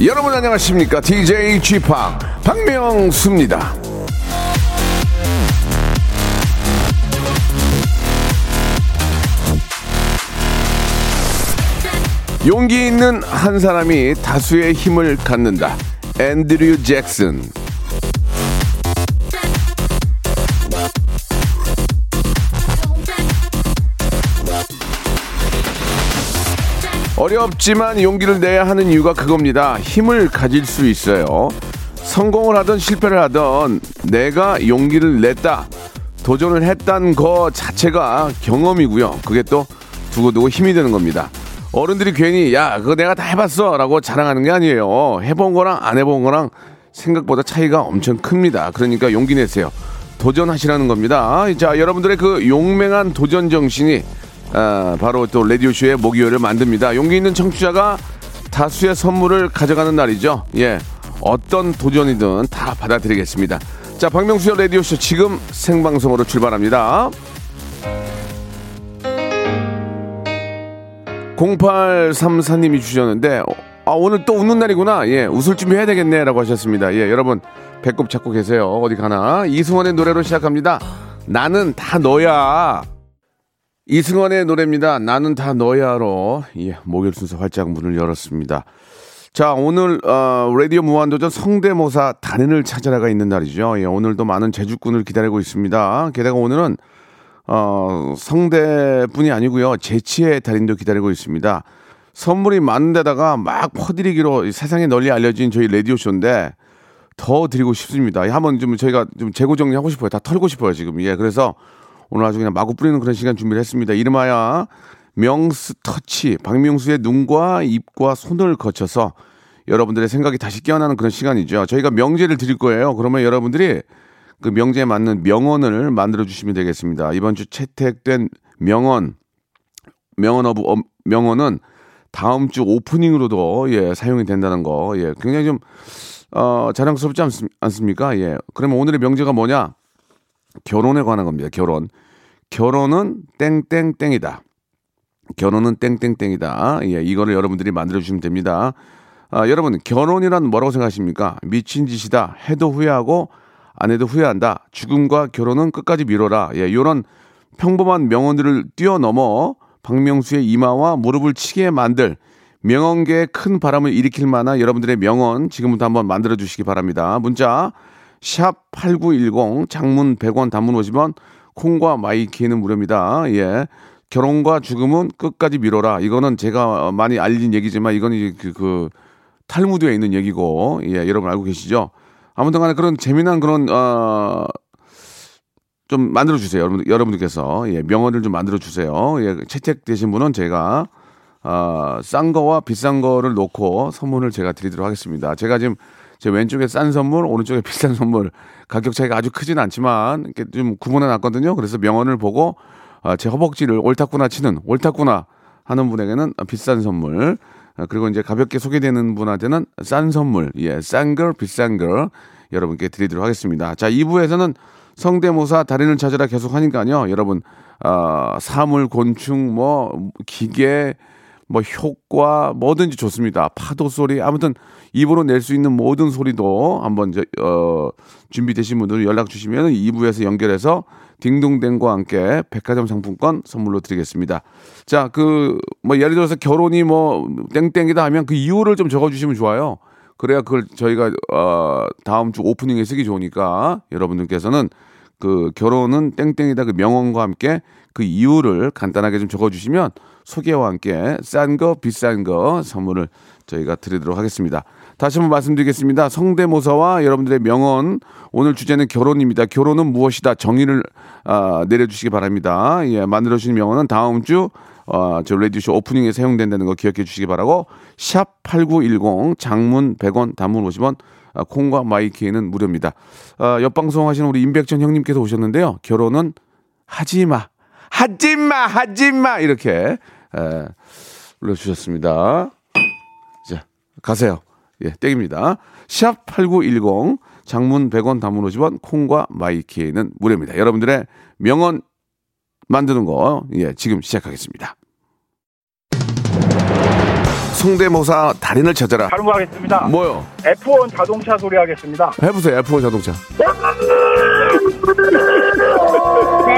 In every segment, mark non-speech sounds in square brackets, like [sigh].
여러분 안녕하십니까? DJ Chip 박명수입니다. 용기 있는 한 사람이 다수의 힘을 갖는다. 앤드류 잭슨. 어렵지만 용기를 내야 하는 이유가 그겁니다. 힘을 가질 수 있어요. 성공을 하든 실패를 하든 내가 용기를 냈다. 도전을 했다는 거 자체가 경험이고요. 그게 또 두고두고 힘이 되는 겁니다. 어른들이 괜히 야 그거 내가 다 해봤어 라고 자랑하는 게 아니에요. 해본 거랑 안 해본 거랑 생각보다 차이가 엄청 큽니다. 그러니까 용기 내세요. 도전하시라는 겁니다. 자 여러분들의 그 용맹한 도전 정신이 아, 바로 또 라디오쇼의 목요일을 만듭니다. 용기 있는 청취자가 다수의 선물을 가져가는 날이죠. 예. 어떤 도전이든 다 받아드리겠습니다. 자, 박명수의 라디오쇼 지금 생방송으로 출발합니다. 0834님이 주셨는데, 아, 오늘 또 웃는 날이구나. 예, 웃을 준비 해야 되겠네. 라고 하셨습니다. 예, 여러분, 배꼽 잡고 계세요. 어디 가나. 이승원의 노래로 시작합니다. 나는 다 너야. 이승원의 노래입니다. 나는 다 너야로 예, 목요일 순서 활짝 문을 열었습니다. 자, 오늘 어, 라디오 무한도전 성대모사 단연을 찾아라가 있는 날이죠. 예, 오늘도 많은 제주꾼을 기다리고 있습니다. 게다가 오늘은 어, 성대뿐이 아니고요. 재치의 달인도 기다리고 있습니다. 선물이 많은 데다가 막 퍼드리기로 세상에 널리 알려진 저희 라디오 쇼인데 더 드리고 싶습니다. 한번 좀 저희가 좀 재고 정리하고 싶어요. 다 털고 싶어요, 지금. 예, 그래서 오늘 아주 그냥 마구 뿌리는 그런 시간 준비를 했습니다. 이름하여 명스 터치, 박명수의 눈과 입과 손을 거쳐서 여러분들의 생각이 다시 깨어나는 그런 시간이죠. 저희가 명제를 드릴 거예요. 그러면 여러분들이 그 명제에 맞는 명언을 만들어 주시면 되겠습니다. 이번 주 채택된 명언, 명언 어브 어, 명언은 다음 주 오프닝으로도 예, 사용이 된다는 거. 예, 굉장히 좀 어, 자랑스럽지 않, 않습니까? 예. 그러면 오늘의 명제가 뭐냐? 결혼에 관한 겁니다. 결혼. 결혼은 땡땡땡이다. 결혼은 땡땡땡이다. 예, 이거를 여러분들이 만들어 주시면 됩니다. 아, 여러분, 결혼이란 뭐라고 생각하십니까? 미친 짓이다. 해도 후회하고 안 해도 후회한다. 죽음과 결혼은 끝까지 미뤄라. 예, 요런 평범한 명언들을 뛰어넘어 박명수의 이마와 무릎을 치게 만들 명언계에 큰 바람을 일으킬 만한 여러분들의 명언 지금부터 한번 만들어 주시기 바랍니다. 문자 샵 8910 장문 100원 단문 50원 콩과 my K는 무료입니다. 예. 결혼과 죽음은 끝까지 미뤄라. 이거는 제가 많이 알린 얘기지만 이건 그, 그 탈무드에 있는 얘기고 예, 여러분 알고 계시죠? 아무튼 간에 그런 재미난 그런 어, 좀 만들어 주세요. 여러분 여러분들께서 예, 명언을 좀 만들어 주세요. 예, 채택되신 분은 제가 어, 싼 거와 비싼 거를 놓고 선물을 제가 드리도록 하겠습니다. 제가 지금 제 왼쪽에 싼 선물, 오른쪽에 [laughs] 비싼 선물 가격 차이가 아주 크진 않지만 이렇게 좀 구분해 놨거든요. 그래서 명언을 보고 어, 제 허벅지를 옳다구나 치는 옳다구나 하는 분에게는 비싼 선물 어, 그리고 이제 가볍게 소개되는 분한테는 싼 선물, 예, 싼 걸, 비싼 걸 여러분께 드리도록 하겠습니다. 자, 2부에서는 성대모사 달인을 찾아라 계속 하니까요. 여러분, 어, 사물, 곤충, 뭐, 기계, 뭐, 효과, 뭐든지 좋습니다. 파도 소리, 아무튼 입으로 낼 수 있는 모든 소리도 한번, 저, 어, 준비되신 분들 연락 주시면 2부에서 연결해서 딩동댕과 함께 백화점 상품권 선물로 드리겠습니다. 자, 그, 뭐, 예를 들어서 결혼이 뭐, 땡땡이다 하면 그 이유를 좀 적어 주시면 좋아요. 그래야 그걸 저희가, 어, 다음 주 오프닝에 쓰기 좋으니까 여러분들께서는 그 결혼은 땡땡이다 그 명언과 함께 그 이유를 간단하게 좀 적어 주시면 소개와 함께 싼 거, 비싼 거 선물을 저희가 드리도록 하겠습니다. 다시 한번 말씀드리겠습니다. 성대모사와 여러분들의 명언 오늘 주제는 결혼입니다. 결혼은 무엇이다 정의를 아, 내려주시기 바랍니다. 예, 만들어 주신 명언은 다음 주 어, 저 라디오쇼 오프닝에 사용된다는 거 기억해 주시기 바라고 샵 8910 장문 100원 단문 50원 아, 콩과 마이키에는 무료입니다. 아, 옆방송 하시는 우리 임백천 형님께서 오셨는데요. 결혼은 하지 마. 하지 마. 하지 마. 이렇게 에, 불러주셨습니다. 자, 가세요. 예, 땡입니다. 샵8910 장문 100원 단문 50원 콩과 마이키에는 무료입니다. 여러분들의 명언 만드는 거 예, 지금 시작하겠습니다. 성대모사 달인을 찾아라. 다른 거 하겠습니다. 뭐요? F1 자동차 소리 하겠습니다. 해보세요. F1 자동차. [laughs]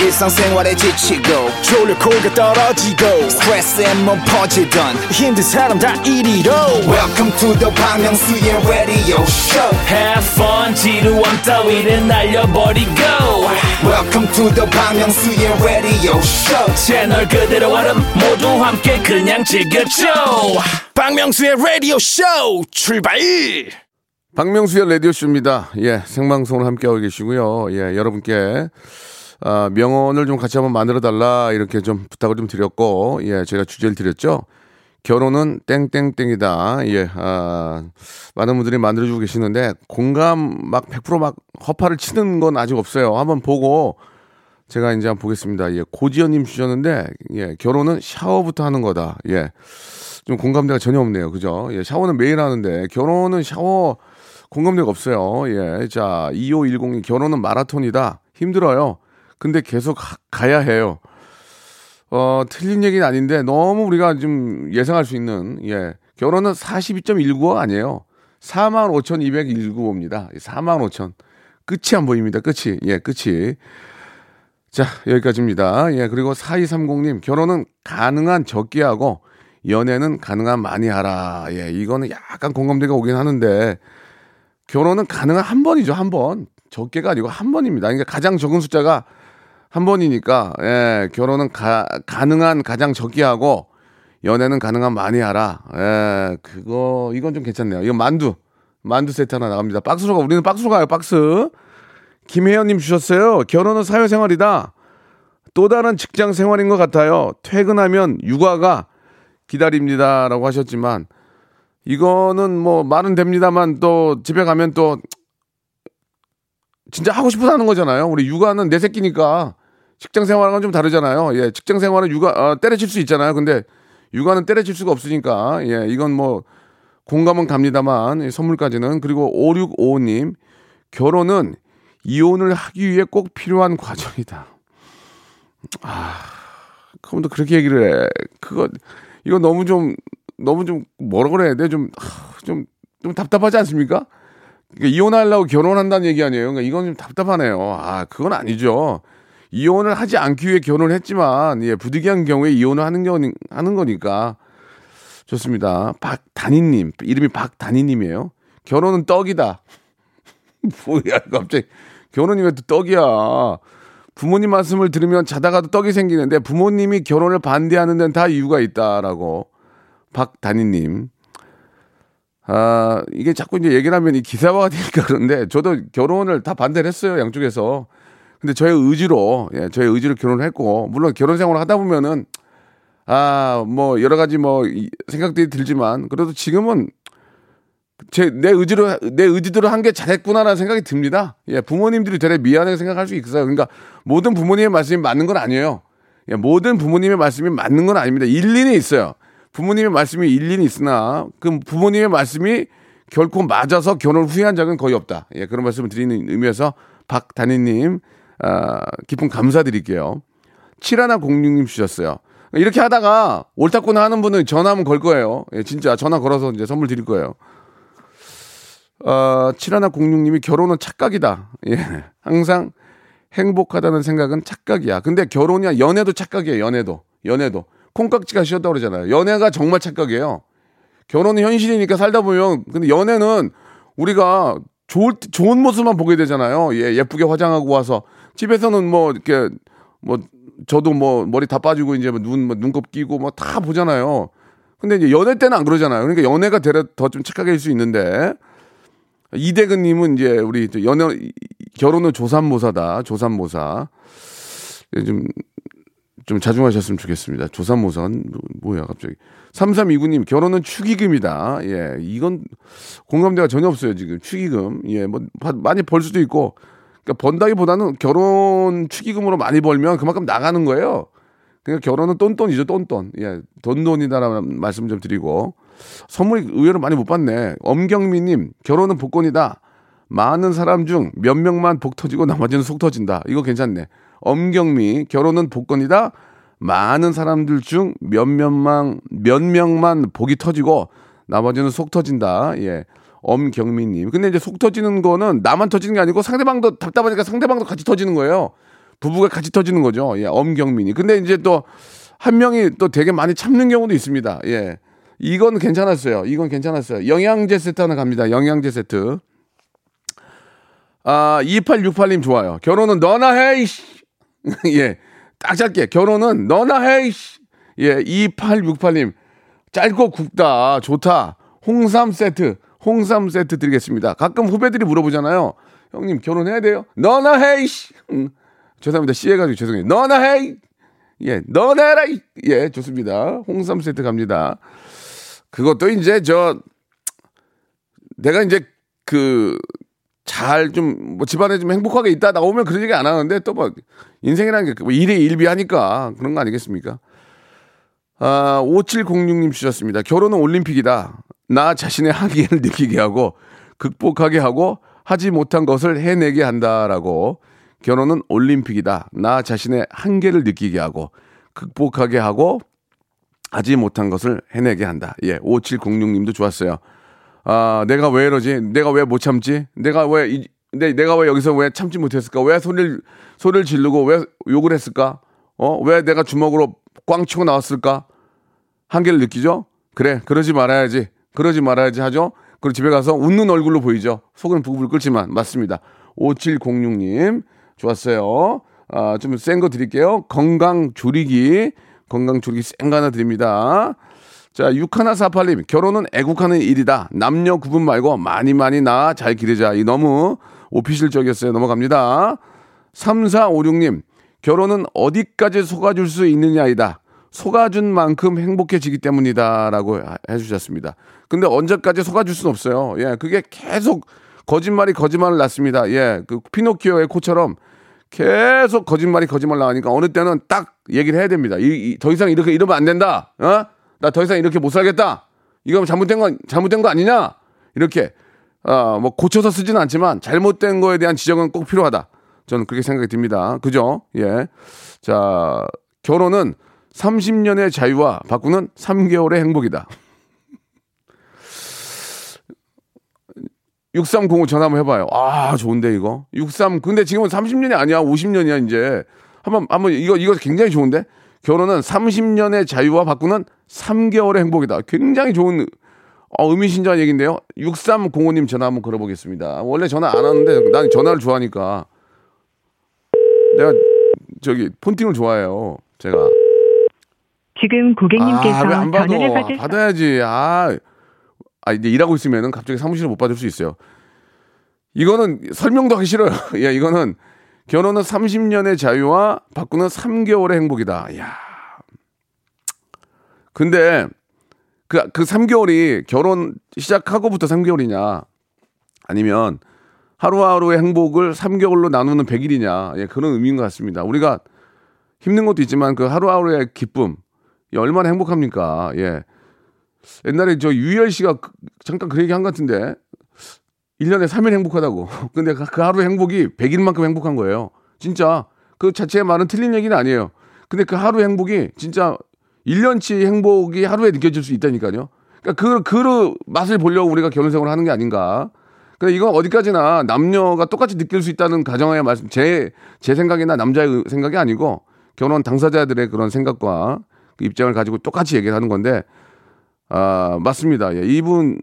일상생활에 지치고, 졸려 코가 떨어지고, 스트레스에 몸 퍼지던, 힘든 사람 다 이리로. welcome to the Bang Myung-soo's radio show Have fun 지루함 따위를 날려버리고 welcome to the Bang Myung-soo's radio show 채널 그대로 얼음 모두 함께 그냥 즐겨줘 박명수의 라디오 쇼 출발 박명수의 라디오 쇼입니다. 예, 생방송을 함께하고 계시고요. 예, 여러분께 아, 명언을 좀 같이 한번 만들어 달라 이렇게 좀 부탁을 좀 드렸고, 예, 제가 주제를 드렸죠. 결혼은 땡땡땡이다. 예, 아, 많은 분들이 만들어주고 계시는데 공감 막 100%막 허파를 치는 건 아직 없어요. 한번 보고 제가 이제 한번 보겠습니다. 예, 고지연님 주셨는데, 예, 결혼은 샤워부터 하는 거다. 예, 좀 공감대가 전혀 없네요. 그죠? 예, 샤워는 매일 하는데 결혼은 샤워 공감대가 없어요. 예. 자, 2510이 결혼은 마라톤이다. 힘들어요. 근데 계속 가, 야 해요. 어, 틀린 얘기는 아닌데 너무 우리가 좀 예상할 수 있는 예. 결혼은 42.195 아니에요. 45,219입니다. 45,000. 끝이 안 보입니다. 끝이. 예, 끝이. 자, 여기까지입니다. 예, 그리고 4230님, 결혼은 가능한 적게 하고, 연애는 가능한 많이 하라. 예, 이거는 약간 공감대가 오긴 하는데, 결혼은 가능한 한 번이죠, 한 번. 적게가 아니고 한 번입니다. 그러니까 가장 적은 숫자가 한 번이니까, 예, 결혼은 가, 가능한 가장 적게 하고, 연애는 가능한 많이 하라. 예, 그거, 이건 좀 괜찮네요. 이거 만두. 만두 세트 하나 나갑니다. 박스로 가, 우리는 박스로 가요, 박스. 김혜연님 주셨어요. 결혼은 사회생활이다. 또 다른 직장 생활인 것 같아요. 퇴근하면 육아가 기다립니다라고 하셨지만 이거는 뭐 말은 됩니다만 또 집에 가면 또 진짜 하고 싶어서 하는 거잖아요. 우리 육아는 내 새끼니까 직장 생활과는 좀 다르잖아요. 예, 직장 생활은 육아 어, 때려칠 수 있잖아요. 근데 육아는 때려칠 수가 없으니까 예, 이건 뭐 공감은 갑니다만 이 선물까지는 그리고 5655님 결혼은 이혼을 하기 위해 꼭 필요한 과정이다. 아, 그럼 또 그렇게 얘기를 해. 그거 이거 너무 좀 너무 좀 뭐라 그래야 돼? 좀 좀 좀 답답하지 않습니까? 그러니까 이혼하려고 결혼한다는 얘기 아니에요. 그러니까 이건 좀 답답하네요. 아, 그건 아니죠. 이혼을 하지 않기 위해 결혼을 했지만 예, 부득이한 경우에 이혼을 하는 거 하는 거니까 좋습니다. 박단희님 이름이 박단희님이에요. 결혼은 떡이다. [laughs] 뭐야 갑자기 결혼이 왜 또 떡이야. 부모님 말씀을 들으면 자다가도 떡이 생기는데 부모님이 결혼을 반대하는 데는 다 이유가 있다라고 박단희님. 아 이게 자꾸 이제 얘기를 하면 이 기사화가 되니까 그런데 저도 결혼을 다 반대를 했어요 양쪽에서. 근데 저의 의지로 예, 저의 의지로 결혼을 했고 물론 결혼 생활을 하다 보면은 아 뭐 여러 가지 뭐 이- 생각들이 들지만 그래도 지금은 제 내 의지로 내 의지대로 한 게 잘했구나라는 생각이 듭니다. 예, 부모님들이 되레 미안하게 생각할 수 있어요. 그러니까 모든 부모님의 말씀이 맞는 건 아니에요. 예, 모든 부모님의 말씀이 맞는 건 아닙니다. 일리는 있어요. 부모님의 말씀이 일리는 있으나 그 부모님의 말씀이 결코 맞아서 결혼 후회한 적은 거의 없다. 예, 그런 말씀을 드리는 의미에서 박단희님 아, 깊은 감사드릴게요. 7106님 주셨어요. 이렇게 하다가 옳다구나 하는 분은 전화 한번 걸 거예요. 예, 진짜 전화 걸어서 이제 선물 드릴 거예요. 어, 7106님이 결혼은 착각이다. 예. 항상 행복하다는 생각은 착각이야. 근데 결혼이야 연애도 착각이에요. 연애도 연애도 콩깍지가 씌었다고 그러잖아요. 연애가 정말 착각이에요. 결혼은 현실이니까 살다 보면 근데 연애는 우리가 좋을 때- 좋은 모습만 보게 되잖아요. 예, 예쁘게 화장하고 와서 집에서는 뭐 이렇게 뭐 저도 뭐 머리 다 빠지고 이제 눈뭐 눈곱 끼고 뭐 다 보잖아요. 근데 이제 연애 때는 안 그러잖아요. 그러니까 연애가 되려 더 좀 착하게 할 수 있는데 이대근님은 이제 우리 또 연애 결혼은 조산모사다. 조산모사 예, 좀, 좀 자중하셨으면 좋겠습니다. 조산모사는 뭐- 뭐야 갑자기 3329님 결혼은 축의금이다. 예, 이건 공감대가 전혀 없어요 지금 축의금. 예, 뭐 바- 많이 벌 수도 있고 그러니까 번다기보다는 결혼 축의금으로 많이 벌면 그만큼 나가는 거예요. 그러니까 결혼은 똔똔이죠, 똔똔. 예, 돈돈이다라는 말씀 좀 드리고 선물이 의외로 많이 못 받네. 엄경미님 결혼은 복권이다. 많은 사람 중 몇 명만 복 터지고 나머지는 속 터진다. 이거 괜찮네. 엄경미 결혼은 복권이다. 많은 사람들 중 몇 명만 몇 명만 복이 터지고 나머지는 속 터진다. 예. 엄경미님. 근데 이제 속 터지는 거는 나만 터지는 게 아니고 상대방도 답답하니까 상대방도 같이 터지는 거예요. 부부가 같이 터지는 거죠. 예. 엄경민이. 근데 이제 또 한 명이 또 되게 많이 참는 경우도 있습니다. 예. 이건 괜찮았어요. 이건 괜찮았어요. 영양제 세트 하나 갑니다. 영양제 세트. 아, 2868님 좋아요. 결혼은 너나 해, 이씨. [laughs] 예. 딱 짧게. 결혼은 너나 해, 이씨. 예. 2868님. 짧고 굵다. 좋다. 홍삼 세트. 홍삼 세트 드리겠습니다. 가끔 후배들이 물어보잖아요. 형님, 결혼해야 돼요? 너나 해, 이씨. 음. 죄송합니다. 씨 해가지고 죄송해요. 너나 해! 예. 너나 해라! 이. 예. 좋습니다. 홍삼 세트 갑니다. 그것도 이제 저, 내가 이제 그, 잘 좀, 뭐 집안에 좀 행복하게 있다 나오면 그런 얘기 안 하는데 또 뭐, 인생이라는 게뭐 일에 일비하니까 그런 거 아니겠습니까? 아, 5706님 주셨습니다. 결혼은 올림픽이다. 나 자신의 한계를 [laughs] 느끼게 하고, 극복하게 하고, 하지 못한 것을 해내게 한다라고. 결혼은 올림픽이다. 나 자신의 한계를 느끼게 하고, 극복하게 하고, 하지 못한 것을 해내게 한다. 예, 5706님도 좋았어요. 아, 내가 왜 이러지? 내가 왜 못 참지? 내가 왜, 이, 내, 내가 왜 여기서 왜 참지 못했을까? 왜 소리를, 소리를 지르고 왜 욕을 했을까? 어, 왜 내가 주먹으로 꽝 치고 나왔을까? 한계를 느끼죠? 그래, 그러지 말아야지. 그러지 말아야지 하죠? 그리고 집에 가서 웃는 얼굴로 보이죠? 속은 부글부글 끓지만. 맞습니다. 5706님. 좋았어요. 아, 좀 센 거 드릴게요. 건강 조리기. 건강 조리기 센 거 하나 드립니다. 자, 6148님, 결혼은 애국하는 일이다. 남녀 구분 말고 많이 많이 나 잘 기르자. 이 너무 오피실적이었어요. 넘어갑니다. 3456님, 결혼은 어디까지 속아줄 수 있느냐이다. 속아준 만큼 행복해지기 때문이다. 라고 해주셨습니다. 근데 언제까지 속아줄 수는 없어요. 예, 그게 계속 거짓말이 거짓말을 낳습니다. 예, 그 피노키오의 코처럼 계속 거짓말이 거짓말 나가니까 어느 때는 딱 얘기를 해야 됩니다. 이, 이- 더 이상 이렇게 이러면 안 된다. 어? 나 더 이상 이렇게 못 살겠다. 이거 잘못된 건 잘못된 거 아니냐? 이렇게 아, 뭐 고쳐서 쓰지는 않지만 잘못된 거에 대한 지적은 꼭 필요하다. 저는 그렇게 생각이 듭니다. 그죠? 예. 자, 결혼은 30년의 자유와 바꾸는 3개월의 행복이다. 6305 전화 한번 해봐요. 아, 좋은데, 이거. 63, 근데 지금은 30년이 아니야. 50년이야, 이제. 한번, 한번, 이거, 이거 굉장히 좋은데? 결혼은 30년의 자유와 바꾸는 3개월의 행복이다. 굉장히 좋은, 어, 의미심장한 얘기인데요. 6305님 전화 한번 걸어보겠습니다. 원래 전화 안 하는데, 난 전화를 좋아하니까. 내가, 저기, 폰팅을 좋아해요. 제가. 지금 고객님께서 아, 안 받아? 전화를 받을 수 받아야지. 아, 아, 이제 일하고 있으면은 갑자기 사무실을 못 받을 수 있어요. 이거는 설명도 하기 싫어요. 야, [laughs] 이거는 결혼은 30년의 자유와 바꾸는 3개월의 행복이다. 야. 근데 그, 그 3개월이 결혼 시작하고부터 3개월이냐 아니면 하루하루의 행복을 3개월로 나누는 100일이냐. 예, 그런 의미인 것 같습니다. 우리가 힘든 것도 있지만 그 하루하루의 기쁨, 이 얼마나 행복합니까? 예. 옛날에 저 유열 씨가 그- 잠깐 그 얘기 한 것 같은데 1년에 3일 행복하다고. [laughs] 근데 그, 그 하루 행복이 100일만큼 행복한 거예요. 진짜 그 자체의 말은 틀린 얘기는 아니에요. 근데 그 하루 행복이 진짜 1년치 행복이 하루에 느껴질 수 있다니까요. 그러니까 그, 그 맛을 보려고 우리가 결혼 생활을 하는 게 아닌가. 근데 이건 어디까지나 남녀가 똑같이 느낄 수 있다는 가정하에 말씀, 제, 제 생각이나 남자의 생각이 아니고 결혼 당사자들의 그런 생각과 그 입장을 가지고 똑같이 얘기를 하는 건데, 아, 맞습니다. 예, 이분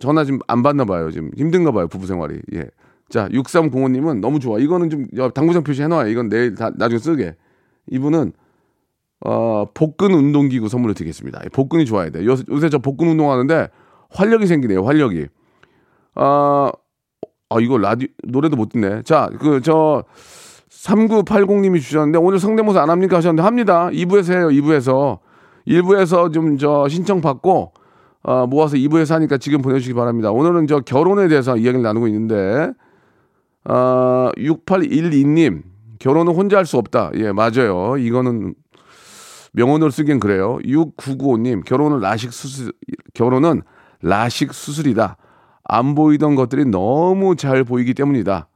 전화 지금 안 받나 봐요. 지금 힘든가 봐요. 부부 생활이. 예. 자, 6305님은 너무 좋아. 이거는 좀 야, 당구장 표시 해놔요. 이건 내일 다, 나중에 쓰게. 이분은 어, 복근 운동기구 선물로 드리겠습니다. 예, 복근이 좋아야 돼. 요, 요새 저 복근 운동하는데 활력이 생기네요. 활력이. 아, 아 이거 라디오 노래도 못 듣네. 자, 그 저 3980님이 주셨는데 오늘 성대모사 안 합니까 하셨는데 합니다. 2부에서 해요. 2부에서. 1부에서 좀 저 신청 받고 어, 모아서 2부에서 하니까 지금 보내주시기 바랍니다. 오늘은 저 결혼에 대해서 이야기를 나누고 있는데 어, 6812님 결혼은 혼자 할 수 없다. 예, 맞아요. 이거는 명언으로 쓰기엔 그래요. 6995님, 결혼은 라식 수술, 결혼은 라식 수술이다. 안 보이던 것들이 너무 잘 보이기 때문이다.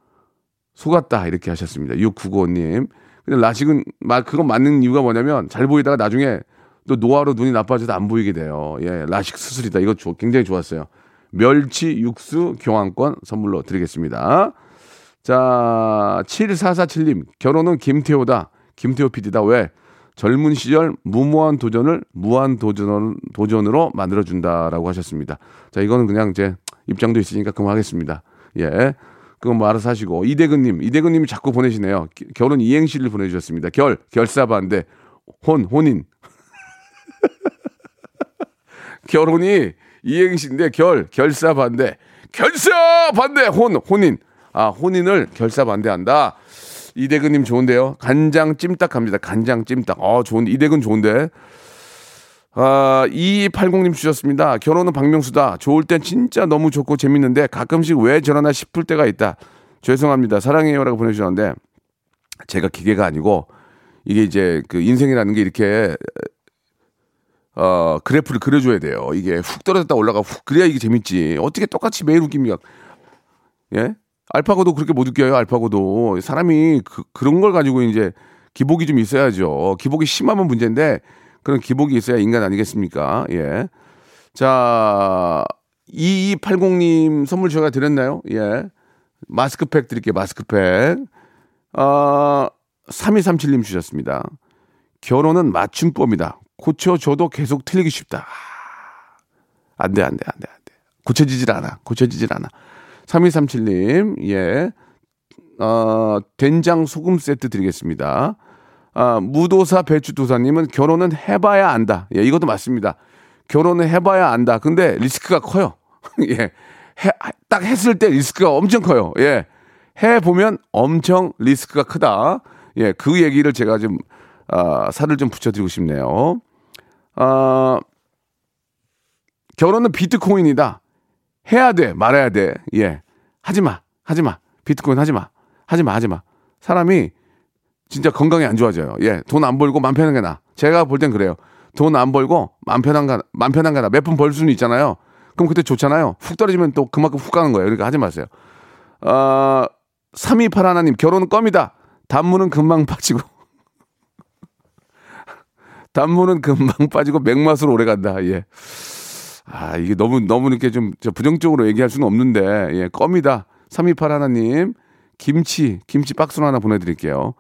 속았다. 이렇게 하셨습니다. 6995님. 근데 라식은, 그건 맞는 이유가 뭐냐면 잘 보이다가 나중에 또 노화로 눈이 나빠져서 안 보이게 돼요. 예, 라식 수술이다. 이거 조, 굉장히 좋았어요. 멸치 육수 교환권 선물로 드리겠습니다. 자, 7447님, 결혼은 김태호다. 김태호 PD다. 왜? 젊은 시절 무모한 도전을 무한 도전, 도전으로 만들어준다라고 하셨습니다. 자, 이거는 그냥 제 입장도 있으니까 그만하겠습니다. 예. 그건 뭐 알아서 하시고. 이대근님, 이대근님이 자꾸 보내시네요. 기- 결혼 이행시를 보내주셨습니다. 결, 결사반대, 혼, 혼인. [laughs] 결혼이 이행시인데 결, 결사반대. 결사반대, 혼, 혼인. 아, 혼인을 결사반대한다. 이대근님 좋은데요. 간장 찜닭 갑니다. 간장 찜닭. 어, 좋은, 이대근 좋은데. 아, 2280님 주셨습니다. 결혼은 박명수다. 좋을 땐 진짜 너무 좋고 재밌는데 가끔씩 왜 저러나 싶을 때가 있다. 죄송합니다. 사랑해요라고 보내주셨는데 제가 기계가 아니고 이게 이제 그 인생이라는 게 이렇게 어, 그래프를 그려줘야 돼요. 이게 훅 떨어졌다 올라가 훅 그래야 이게 재밌지. 어떻게 똑같이 매일 웃깁니까? 예? 알파고도 그렇게 못 웃겨요. 알파고도 사람이 그, 그런 걸 가지고 이제 기복이 좀 있어야죠. 기복이 심하면 문제인데 그런 기복이 있어야 인간 아니겠습니까? 예. 자, 2280님 선물 제가 드렸나요? 예. 마스크팩 드릴게요. 마스크팩. 아, 3237님 주셨습니다. 결혼은 맞춤법이다. 고쳐줘도 계속 틀리기 쉽다. 안 돼, 안 돼, 안 돼, 안 돼. 고쳐지질 않아. 고쳐지질 않아. 3237님, 예. 어, 된장 소금 세트 드리겠습니다. 아, 무도사 배추도사님은 결혼은 해봐야 안다. 예, 이것도 맞습니다. 결혼은 해봐야 안다. 근데 리스크가 커요. [laughs] 예. 해, 딱 했을 때 리스크가 엄청 커요. 예. 해 보면 엄청 리스크가 크다. 예, 그 얘기를 제가 좀, 아, 살을 좀 붙여드리고 싶네요. 아, 결혼은 비트코인이다. 해야 돼, 말아야 돼. 예. 하지 마. 하지 마. 비트코인 하지 마. 하지 마. 하지 마. 사람이 진짜 건강이 안 좋아져요. 예. 돈 안 벌고 맘 편한 게 나. 제가 볼 땐 그래요. 돈 안 벌고 맘 편한 가, 맘 편한 게 나. 몇 푼 벌 수는 있잖아요. 그럼 그때 좋잖아요. 훅 떨어지면 또 그만큼 훅 가는 거예요. 그러니까 하지 마세요. 어, 328 하나님, 결혼은 껌이다. 단무는 금방 빠지고. [laughs] 단무는 금방 빠지고 맥맛으로 오래 간다. 예. 아, 이게 너무, 너무 이렇게 좀, 저 부정적으로 얘기할 수는 없는데, 예, 껌이다. 328 하나님, 김치, 김치 박스로 하나 보내드릴게요.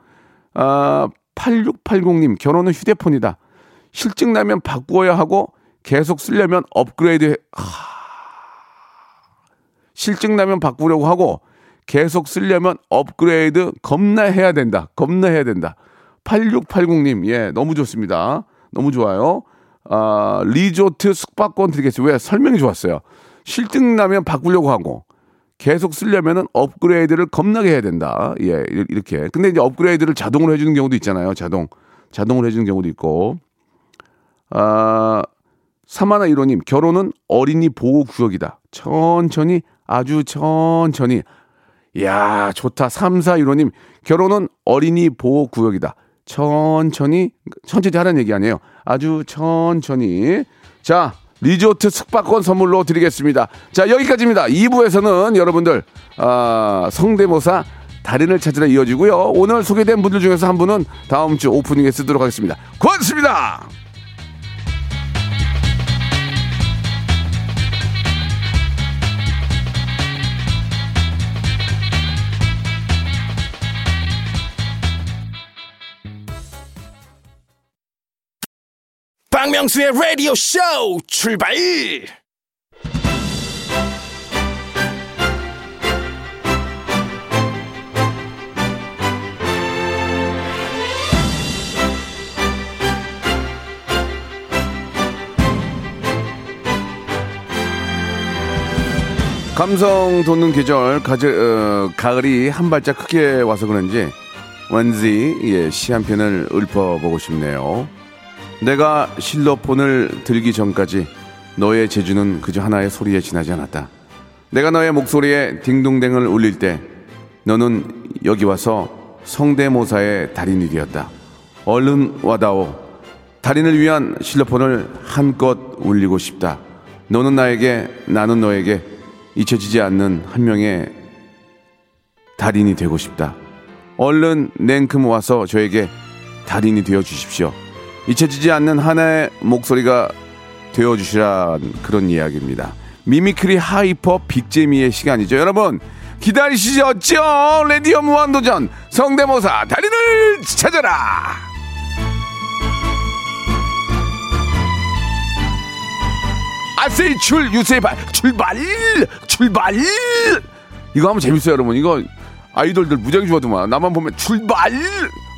아, 8680님, 결혼은 휴대폰이다. 실증 나면 바꾸어야 하고, 계속 쓰려면 업그레이드, 해- 하... 실증 나면 바꾸려고 하고, 계속 쓰려면 업그레이드 겁나 해야 된다. 겁나 해야 된다. 8680님, 예, 너무 좋습니다. 너무 좋아요. 아, 리조트 숙박권 드리겠습니다. 왜? 설명이 좋았어요. 실증 나면 바꾸려고 하고, 계속 쓰려면은 업그레이드를 겁나게 해야 된다. 예, 이- 이렇게. 근데 이제 업그레이드를 자동으로 해주는 경우도 있잖아요. 자동. 자동으로 해주는 경우도 있고. 아, 사마나 1호님, 결혼은 어린이 보호 구역이다. 천천히, 아주 천천히. 이야, 좋다. 3415님, 결혼은 어린이 보호 구역이다. 천천히, 천천히 하라는 얘기 아니에요. 아주 천천히. 자, 리조트 숙박권 선물로 드리겠습니다. 자, 여기까지입니다. 2부에서는 여러분들, 아, 성대모사 달인을 찾으러 이어지고요. 오늘 소개된 분들 중에서 한 분은 다음 주 오프닝에 쓰도록 하겠습니다. 고맙습니다! 박명수의 라디오 쇼 출발 감성 돋는 계절 가제, 어, 가을이 한 발짝 크게 와서 그런지 왠지 예, 시 한 편을 읊어보고 싶네요. 내가 실로폰을 들기 전까지 너의 재주는 그저 하나의 소리에 지나지 않았다. 내가 너의 목소리에 딩동댕을 울릴 때 너는 여기 와서 성대모사의 달인이 되었다. 얼른 와다오. 달인을 위한 실로폰을 한껏 울리고 싶다. 너는 나에게, 나는 너에게 잊혀지지 않는 한 명의 달인이 되고 싶다. 얼른 냉큼 와서 저에게 달인이 되어 주십시오. 잊혀지지 않는 하나의 목소리가 되어 주시란 그런 이야기입니다. mimicry hyper big재미의 시간이죠. 여러분 기다리시죠? 레디오 무한도전 성대모사 달인을 찾아라. I say 출 you say 발 출발 출발 이거 하면 재밌어요 여러분 이거 아이돌들 무지하게 좋아하더만 나만 보면 출발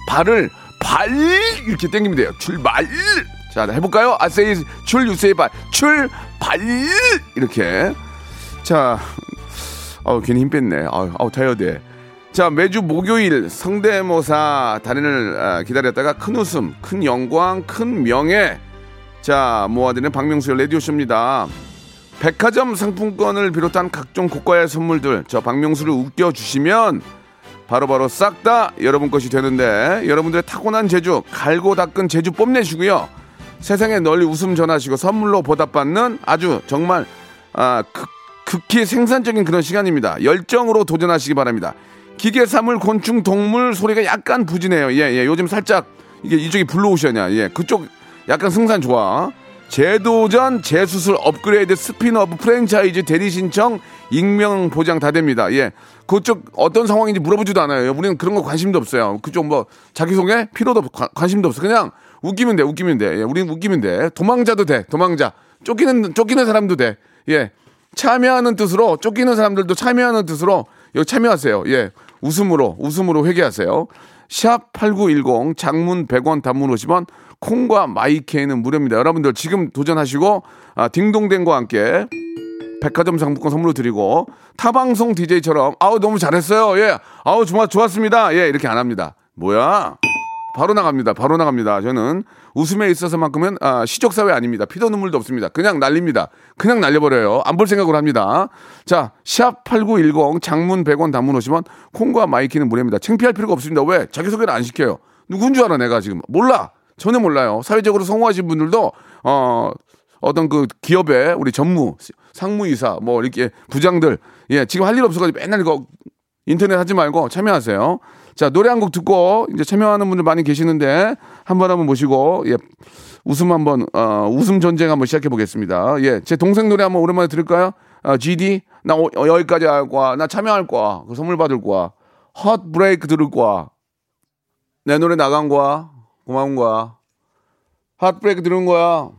발을 발! 이렇게 땡기면 돼요. 출발! 자 해볼까요? I say 출 you say 발. 출발! 이렇게. 자 어, 괜히 힘 뺐네. 아우, 아우 타이어드 자 매주 목요일 성대모사 달인을 아, 기다렸다가 큰 웃음 큰 영광 큰 명예. 자 모아드는 박명수의 라디오 쇼입니다. 백화점 상품권을 비롯한 각종 고가의 선물들 저 박명수를 웃겨 주시면 바로바로 싹 다 여러분 것이 되는데 여러분들의 타고난 재주 갈고 닦은 재주 뽐내시고요. 세상에 널리 웃음 전하시고 선물로 보답받는 아주 정말 아, 극, 극히 생산적인 그런 시간입니다. 열정으로 도전하시기 바랍니다. 기계, 사물, 곤충, 동물 소리가 약간 부진해요. 예, 예. 요즘 살짝 이게 이쪽이 블루오션이야. 예. 그쪽 약간 승산 좋아. 재도전, 재수술, 업그레이드, 스피너브, 프랜차이즈, 대리 신청, 익명 보장 다 됩니다. 예. 그쪽 어떤 상황인지 물어보지도 않아요. 우리는 그런 거 관심도 없어요. 그쪽 뭐 자기소개 필요도 없고 관- 관심도 없어. 그냥 웃기면 돼. 웃기면 돼. 예. 우리는 웃기면 돼. 도망자도 돼. 도망자. 쫓기는 쫓기는 사람도 돼. 예. 참여하는 뜻으로 쫓기는 사람들도 참여하는 뜻으로 여기 참여하세요. 예. 웃음으로 웃음으로 회개하세요. 샵 8910 장문 100원 단문 50원 콩과 마이케이는 무료입니다. 여러분들 지금 도전하시고 아, 딩동댕과 함께 백화점 상품권 선물로 드리고 타방송 DJ처럼 아우 너무 잘했어요. 예. 아우 정말 좋았습니다. 예. 이렇게 안 합니다. 뭐야? 바로 나갑니다. 바로 나갑니다. 저는 웃음에 있어서만큼은 아, 시적 사회 아닙니다. 피도 눈물도 없습니다. 그냥 날립니다. 그냥 날려버려요. 안 볼 생각으로 합니다. 자, 샵 8910 장문 100원 단문 50원 콩과 my K는 무료입니다. 창피할 필요가 없습니다. 왜? 자기 소개를 안 시켜요. 누군 줄 알아 내가 지금. 몰라. 전혀 몰라요. 사회적으로 성공하신 분들도 어 어떤 그 기업의 우리 전무, 상무이사, 뭐 이렇게 부장들, 예, 지금 할 일 없어가지고 맨날 이거 인터넷 하지 말고 참여하세요. 자, 노래 한 곡 듣고 이제 참여하는 분들 많이 계시는데 한번 한번 모시고, 예, 웃음 한번, 어, 웃음 전쟁 한번 시작해 보겠습니다. 예, 제 동생 노래 한번 오랜만에 들을까요? 아, GD? 나 오- 어, 여기까지 할 거야. 나 참여할 거야. 그 선물 받을 거야. Heartbreaker 들을 거야. 내 노래 나간 거야. 고마운 거야. Heartbreaker 들은 거야.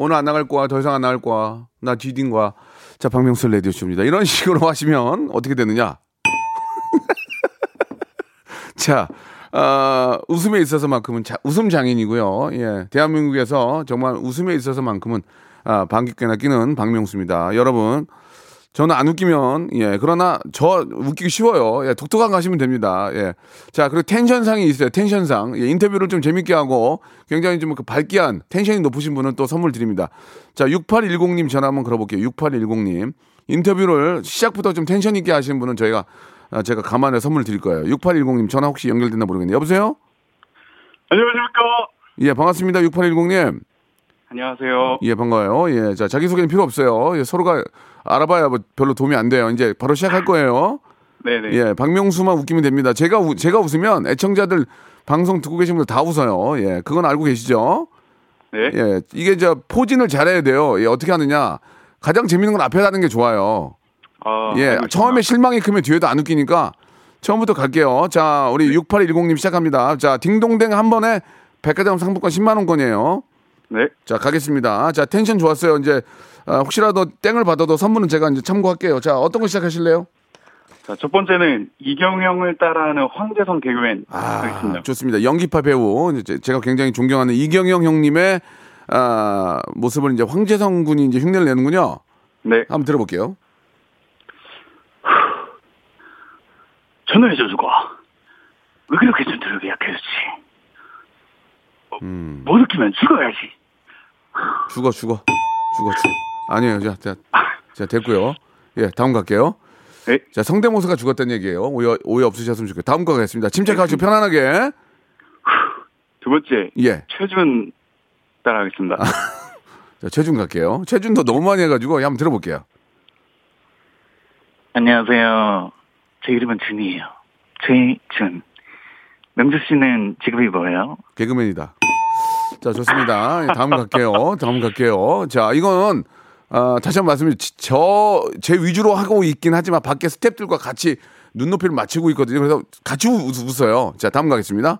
오늘 안 나갈 거야. 더 이상 안 나갈 거야. 나 GD인 거야. 자, 박명수 라디오 쇼입니다. 이런 [laughs] 식으로 하시면 어떻게 되느냐? [laughs] 자, 어, 웃음에 있어서만큼은 자, 웃음 장인이고요. 예, 대한민국에서 정말 웃음에 있어서만큼은 아, 방귀깨나 끼는 박명수입니다. 여러분, 저는 안 웃기면 예, 그러나 저 웃기기 쉬워요. 예, 독특한 거 하시면 됩니다. 예, 자 그리고 텐션상이 있어요. 텐션상 예, 인터뷰를 좀 재밌게 하고 굉장히 좀그 밝기한 텐션이 높으신 분은 또 선물 드립니다. 자 6810님 전화 한번 걸어볼게요. 6810님 인터뷰를 시작부터 좀 텐션 있게 하시는 분은 저희가 아, 제가 감안해 선물 드릴 거예요. 6810님 전화 혹시 연결됐나 모르겠네요. 여보세요? 안녕하십니까. 예, 반갑습니다. 6810님. 안녕하세요. 예, 반가워요. 예, 자, 자기소개는 필요 없어요. 예, 서로가 알아봐야 뭐 별로 도움이 안 돼요. 이제 바로 시작할 거예요. 네네. 예, 박명수만 웃기면 됩니다. 제가, 우- 제가 웃으면 애청자들 방송 듣고 계신 분들 다 웃어요. 예, 그건 알고 계시죠? 네. 예, 이게 저 포진을 잘해야 돼요. 예, 어떻게 하느냐. 가장 재밌는 건 앞에 하는 게 좋아요. 아, 예, 처음에. 실망이 크면 뒤에도 안 웃기니까 처음부터 갈게요. 자, 우리 6810님 시작합니다. 자, 딩동댕 한 번에 백화점 상품권 10만 원권이에요. 네. 자, 가겠습니다. 자, 텐션 좋았어요. 이제 아, 혹시라도 땡을 받아도 선물은 제가 이제 참고할게요. 자, 어떤 거 시작하실래요? 자, 첫 번째는 이경영을 따라하는 황재성 개그맨 아, 하겠습니다. 좋습니다. 연기파 배우 이제 제가 굉장히 존경하는 이경영 형님의 아, 모습을 이제 황재성 군이 이제 흉내를 내는군요. 네. 한번 들어볼게요. 저는 여자주가 왜 그렇게 전투력이 약해졌지? 어, 음. 못 느끼면 죽어야지. 죽어, 죽어, 죽어, 죽어. 아니에요. 자, 자, 자, 됐고요. 예, 다음 갈게요. 네. 자, 성대모사가 죽었다는 얘기예요. 오해, 오해 없으셨으면 좋겠어요. 다음 거 가겠습니다. 침착하시고 편안하게. 두 번째 예. 최준 따라하겠습니다. 자, 최준 갈게요. 최준도 너무 많이 해가지고 예, 한번 들어볼게요. 안녕하세요. 제 이름은 준이에요. 최준. 명수 씨는 직업이 뭐예요? 개그맨이다. 자, 좋습니다. 예, 다음 갈게요. 다음 갈게요. 자, 이건, 아, 다시 한 번 말씀드리면, 저, 제 위주로 하고 있긴 하지만 밖에 스탭들과 같이 눈높이를 맞추고 있거든요. 그래서 같이 웃, 웃어요. 자, 다음 가겠습니다.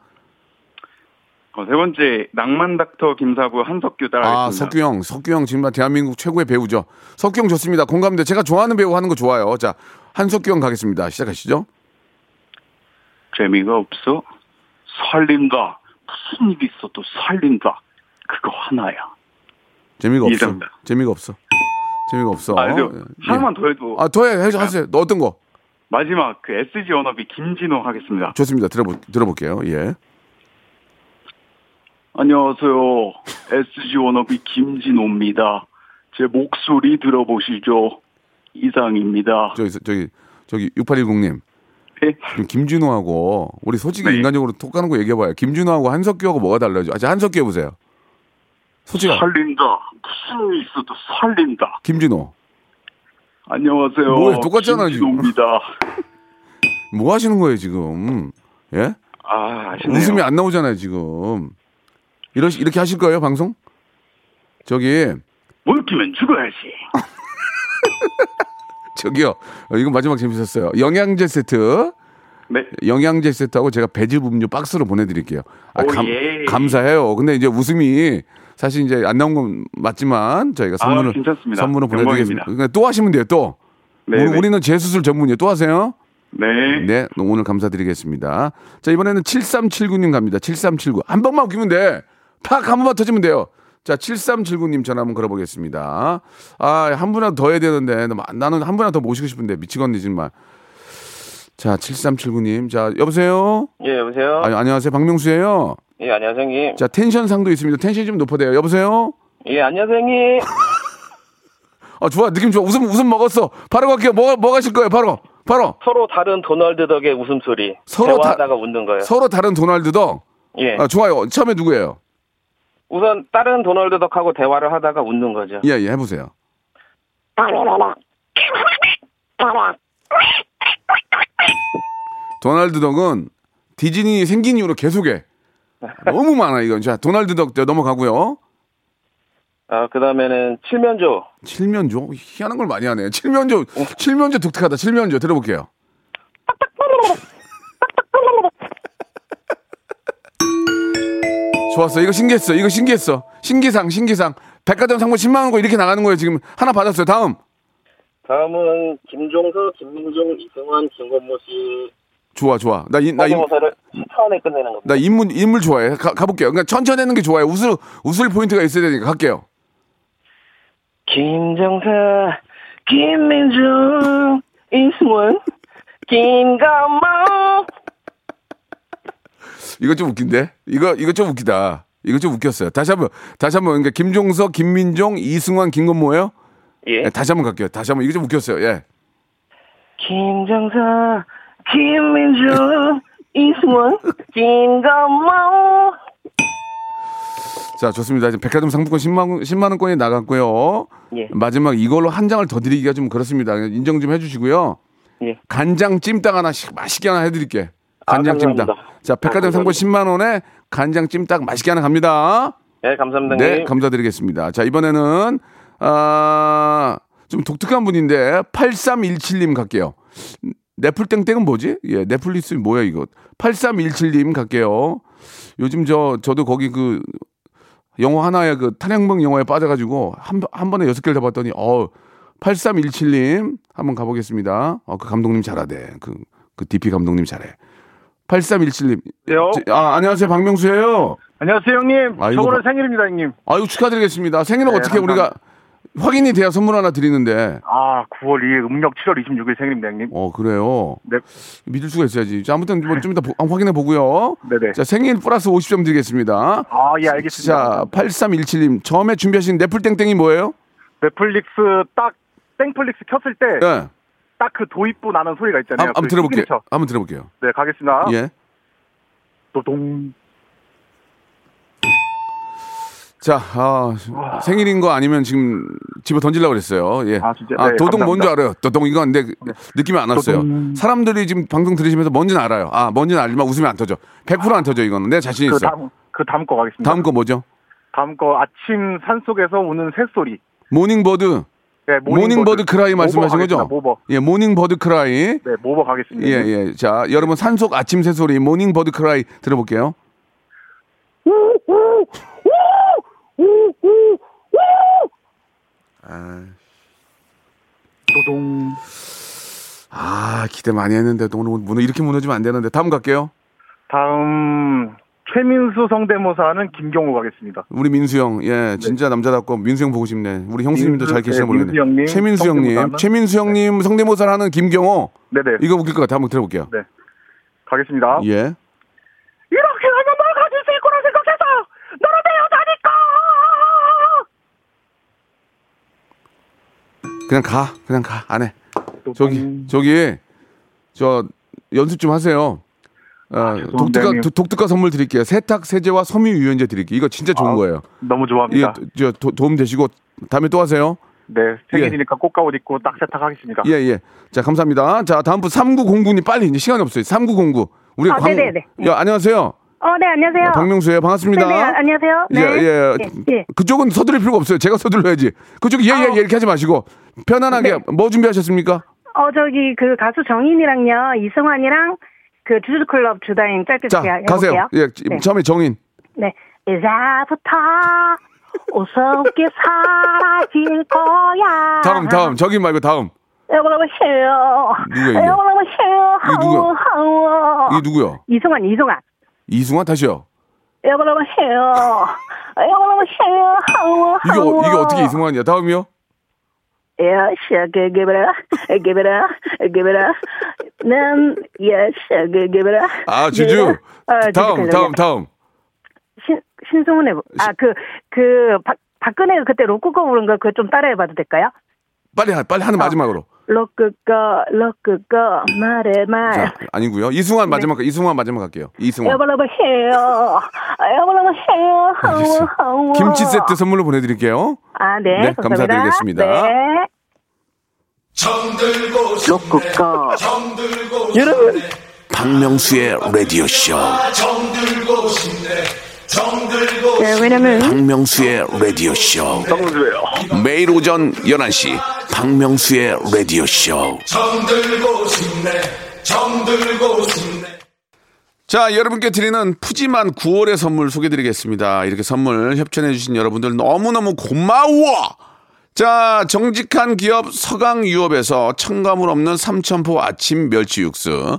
어, 세 번째 낭만 닥터 김사부 한석규 따라하겠습니다. 아, 석규 형. 석규 형 정말 대한민국 최고의 배우죠. 석규 형 좋습니다. 공감대. 제가 좋아하는 배우 하는 거 좋아요. 자, 한석규 형 가겠습니다. 시작하시죠. 재미가 없어? 살린다. 무슨 일 있어도 살린다. 그거 하나야. 재미가 없어. 재미가 없어. 재미가 없어. 아, 근데 예. 하나만 더 해도 아, 더 해. 해, 하세요. 너 어떤 거? 마지막 그 SG 워너비 김진호 하겠습니다. 좋습니다. 들어보, 들어볼게요. 예. 안녕하세요. SG 워너비 김진호입니다. 제 목소리 들어보시죠. 이상입니다. 저기, 저기, 저기, 6810님. 네. 지금 김준호하고, 우리 솔직히 네. 인간적으로 톡 가는 거 얘기해봐요. 김준호하고 한석규하고 뭐가 달라져? 아, 자, 한석규 해보세요. 솔직히, 살린다. 무슨 일 있어도 살린다. 김준호. 안녕하세요. 뭐야, 똑같잖아, 지금. 김진호입니다. [laughs] 뭐 하시는 거예요, 지금? 예? 아, 아시네요. 웃음이 안 나오잖아요, 지금. 이러, 이렇게 하실 거예요, 방송? 저기, 못 느끼면 죽어야지. [laughs] 저기요. 어, 이거 마지막 재밌었어요. 영양제 세트. 네. 영양제 세트하고 제가 배즙 음료 박스로 보내드릴게요. 아, 오, 감, 예. 감사해요. 근데 이제 웃음이 사실 이제 안 나온 건 맞지만 저희가 선물을 아. 선물을 보내드리겠습니다. 그러니까 또 하시면 돼요. 또 네, 우리, 네. 우리는 재수술 전문이에요. 또 하세요. 네. 네, 오늘 감사드리겠습니다. 자 이번에는 7379님 갑니다. 7379 한 번만 웃기면 돼. 팍 한 번만 터지면 돼요. 자 7379님 전화 한번 걸어보겠습니다. 아 한 분이라도 더 해야 되는데 나는 한 분이라도 더 모시고 싶은데 미치겠네 정말. 자 7379님 자 여보세요. 예, 여보세요? 아, 안녕하세요. 박명수예요. 예, 안녕하세요, 형님. 자, 텐션 상도 있습니다. 텐션이 좀 높아돼요. 여보세요? 예, 안녕하세요, 형님. [laughs] 아, 좋아. 느낌 좋아. 웃음, 웃음 먹었어. 바로 갈게요. 뭐, 뭐 가실 거예요? 바로. 바로. 서로 다른 도널드 덕의 웃음소리. 서로 다- 대화하다가 웃는 거예요. 서로 다른 도날드 덕. 예. 아, 좋아요. 처음에 누구예요? 우선 다른 도널드 덕하고 대화를 하다가 웃는 거죠. 예, 예, 해보세요. 도날드 덕은 디즈니 생긴 이후로 계속해. 너무 많아, 이건. 자, 도날드 덕 넘어가고요. 아, 그 다음에는 칠면조. 칠면조? 희한한 걸 많이 하네. 칠면조, 칠면조 독특하다. 칠면조 들어볼게요. [laughs] 좋았어. 이거 신기했어. 이거 신기했어. 신기상, 신기상. 백화점 상품 10만 원거 이렇게 나가는 거예요. 지금 하나 받았어요. 다음. 다음은 김종서, 김민종, 이승환, 김건모 씨. 좋아, 좋아. 나, 이, 나, 이, 성대모사를 10차원에 끝내는 겁니다. 나 인물, 인물 좋아해. 가, 가볼게요. 그러니까 천천히 하는 게 좋아요. 웃을, 웃을 포인트가 있어야 되니까 갈게요. 김정서, 김민종, 이승환, 김건모. 이거 좀 웃긴데? 이거, 이거 좀 웃기다. 이거 좀 웃겼어요. 다시 한 번, 다시 한 번. 그러니까 김종석, 김민종, 이승환, 김건모예요? 예. 네, 다시 한번 갈게요. 다시 한 번. 이거 좀 웃겼어요. 예. 김정서, 김민종, 이승원, 김건모. 자, 좋습니다. 지금 백화점 상품권 10만, 원- 10만 원권이 나갔고요. 예. 마지막 이걸로 한 장을 더 드리기가 좀 그렇습니다. 인정 좀 해주시고요. 예. 간장 찜닭 하나 씩 맛있게 하나 해드릴게. 아, 간장 찜닭. 감사합니다. 자, 백화점 아, 상품 감사합니다. 10만 원에 간장 찜닭 맛있게 하나 갑니다. 네, 감사합니다. 네. 감사드리겠습니다. 자, 이번에는, 아, 좀 독특한 분인데, 8317님 갈게요. 네플땡땡은 뭐지? 예, 넷플릭스 뭐야, 이거. 8317님 갈게요. 요즘 저, 저도 거기 그, 영화 하나에 그 탄핵명 영화에 빠져가지고 한, 한 번에 여섯 개를 다 봤더니 어 8317님 한번 가보겠습니다. 어, 그 감독님 잘하대. 그, 그 DP 감독님 잘해. 8317님. 요. 아, 안녕하세요. 박명수예요 안녕하세요 형님. 저번에 바- 생일입니다 형님. 아유, 축하드리겠습니다. 생일은 네, 어떻게 감사합니다. 우리가 확인이 돼야 선물 하나 드리는데. 아 9월 2일 음력 7월 26일 생일입니다 형님. 어, 그래요. 네. 믿을 수가 있어야지. 자, 아무튼 뭐 좀 이따 보- 한번 확인해 보고요. 네네. 자, 생일 플러스 50점 드리겠습니다. 아 예 알겠습니다. 자, 8317님. 처음에 준비하신 넷플땡땡이 뭐예요? 넷플릭스 딱 땡플릭스 켰을 때딱그 네. 도입부 나는 소리가 있잖아요. 한번 그 들어볼게요. 시그니처. 한번 들어볼게요. 네 가겠습니다. 예. 도동. 자, 아, 생일인 거 아니면 지금 집에 던지려고 그랬어요. 예. 아, 진짜? 네, 도동 감사합니다. 뭔지 알아요. 도동 이건 근데 느낌이 안 왔어요. 도동. 사람들이 지금 방송 들으시면서 뭔지는 알아요. 아, 뭔지는 알지만 웃으면 안 터져. 100%안 터져 이거는. 내 자신 그 있어. 다음 그 다음 거 가겠습니다. 다음 거 뭐죠? 다음 거 아침 산 속에서 우는 새소리. morning bird. 네, morning bird cry 말씀하신 거죠? 모버. 예, morning bird cry. 네, 모버 가겠습니다. 예, 예. 자, 여러분 산속 아침 새소리 morning bird cry 들어볼게요. 도동. 아, 기대 많이 했는데 또 오늘 무너 이렇게 무너지면 안 되는데 다음 갈게요. 다음 최민수 성대모사는 김경호 가겠습니다. 우리 민수 형, 예, 진짜 남자답고 민수 형 보고 싶네. 우리 형수님도 민수, 잘 계시나 네, 모르겠네. 형님, 최민수 형님? 최민수 형님 성대모사를 하는 김경호. 네네. 이거 웃길 것 같아. 한번 들어볼게요. 네. 가겠습니다. 예. 이렇게 하면 그냥 가, 그냥 가, 안 해. 저기, 저기, 저 연습 좀 하세요. 어, 독특한 형님. 도- 독특한 선물 드릴게요. 세탁 세제와 섬유 유연제 드릴게요. 이거 진짜 좋은 아, 거예요. 너무 좋아합니다. 저 도, 도움 되시고 다음에 또 하세요. 네, 생일이니까 꽃가옷 입고 딱 세탁하겠습니다. 예, 예. 자, 감사합니다. 자, 다음 분 3909님 빨리 이제 시간이 없어요. 3909. 우리 아, 네네네. 야, 안녕하세요. 어, 네, 안녕하세요. 박명수예요. 반갑습니다. 네, 네, 안녕하세요. 네. 예, 예. 예, 예. 그쪽은 서두를 필요가 없어요. 제가 서둘러야지. 그쪽 예, 예, 아, 예, 이렇게 하지 마시고 편안하게 네. 뭐 준비하셨습니까? 어, 저기 그 가수 정인이랑요, 이승환이랑 그 주주 클럽 주다임 짧게 자, 제가 가세요. 해볼게요. 예, 네. 처음에 정인. 네. 이제부터 우습게 [laughs] 사라질 거야. 다음, 다음. 정인 말고 다음. 해요. 누구야, 이게? 해요. 이게 누구야? 이게 누구요? 이승환, 이승환. 이승환 다시요. 여러분 해요. 여러분 해요. 하우, 이게, 어. 이게 어떻게 이승환이야? 다음이요? It up, give it up. 난, give it up. 아, 주주. up. 어, 주주 다음. 다음, 다음. 신, 신승훈의, 뭐- 아, 그, 그, 박, 박근혜가 그때 로쿠꺼 부른 거 그거 좀 따라해봐도 될까요? 빨리, 하- 빨리 어. 하는 마지막으로. 로쿠꺼, 로쿠꺼, 말해, 말. 자, 아니고요. 이승환 마지막, 이승환 마지막 갈게요. 이승환. 여보라고 해요. 여보라고 해요. 하우, 하우. 김치 세트 선물로 보내드릴게요. 아, 네. 네. 감사드리겠습니다. 네. 로쿠꺼. 여러분. 박명수의 라디오 쇼. 네, 왜냐면, 박명수의 라디오 쇼. 매일 오전 11시 박명수의 라디오 쇼. 자, 여러분께 드리는 푸짐한 9월의 선물 소개 드리겠습니다. 이렇게 선물 협찬해 주신 여러분들 너무너무 고마워! 자, 정직한 기업 서강유업에서 첨가물 없는 삼천포 아침 멸치 육수.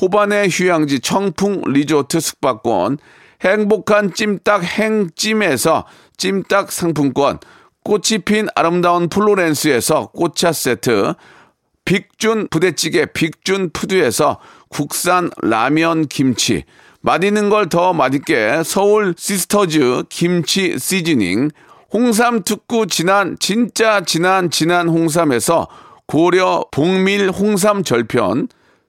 호반의 휴양지 청풍 리조트 숙박권, 행복한 찜닭 행찜에서 찜닭 상품권, 꽃이 핀 아름다운 플로렌스에서 꽃차 세트, 빅준 부대찌개 빅준 푸드에서 국산 라면 김치, 맛있는 걸 더 맛있게 서울 시스터즈 김치 seasoning, 홍삼 특구 진한 진짜 진한 진한 홍삼에서 고려 봉밀 홍삼 절편,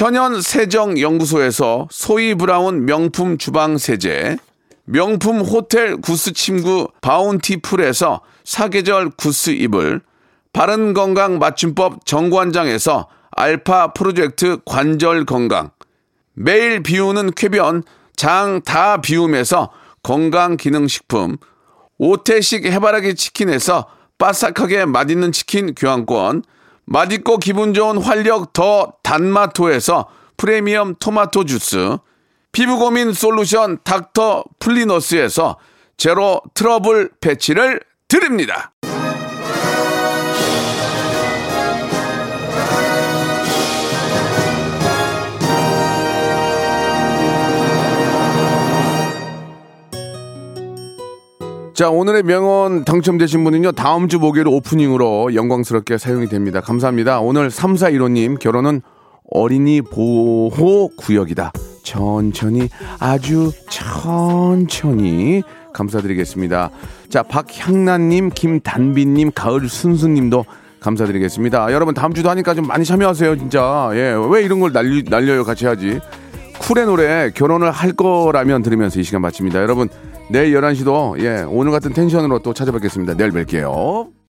천연 세정 연구소에서 소이 브라운 명품 주방 세제, 명품 호텔 구스 침구 바운티풀에서 사계절 구스 이불, 바른 건강 맞춤법 정관장에서 알파 프로젝트 관절 건강, 매일 비우는 쾌변 장 다 비움에서 건강 기능 식품, 오태식 해바라기 치킨에서 바삭하게 맛있는 치킨 교환권, 맛있고 기분 좋은 활력 더 단마토에서 프리미엄 토마토 주스, 피부 고민 솔루션 닥터 플리너스에서 제로 트러블 패치를 드립니다. 자, 오늘의 명언 당첨되신 분은요, 다음 주 목요일 오프닝으로 영광스럽게 사용이 됩니다. 감사합니다. 오늘 3415님, 결혼은 어린이 보호 구역이다. 천천히, 아주 천천히 감사드리겠습니다. 자, 박향란님, 김단비님, 가을순수님도 감사드리겠습니다. 여러분, 다음 주도 하니까 좀 많이 참여하세요, 진짜. 예, 왜 이런 걸 날리, 날려요? 같이 하지. 쿨의 노래, 결혼을 할 거라면 들으면서 이 시간 마칩니다. 여러분, 내일 11시도 예, 오늘 같은 텐션으로 또 찾아뵙겠습니다. 내일 뵐게요.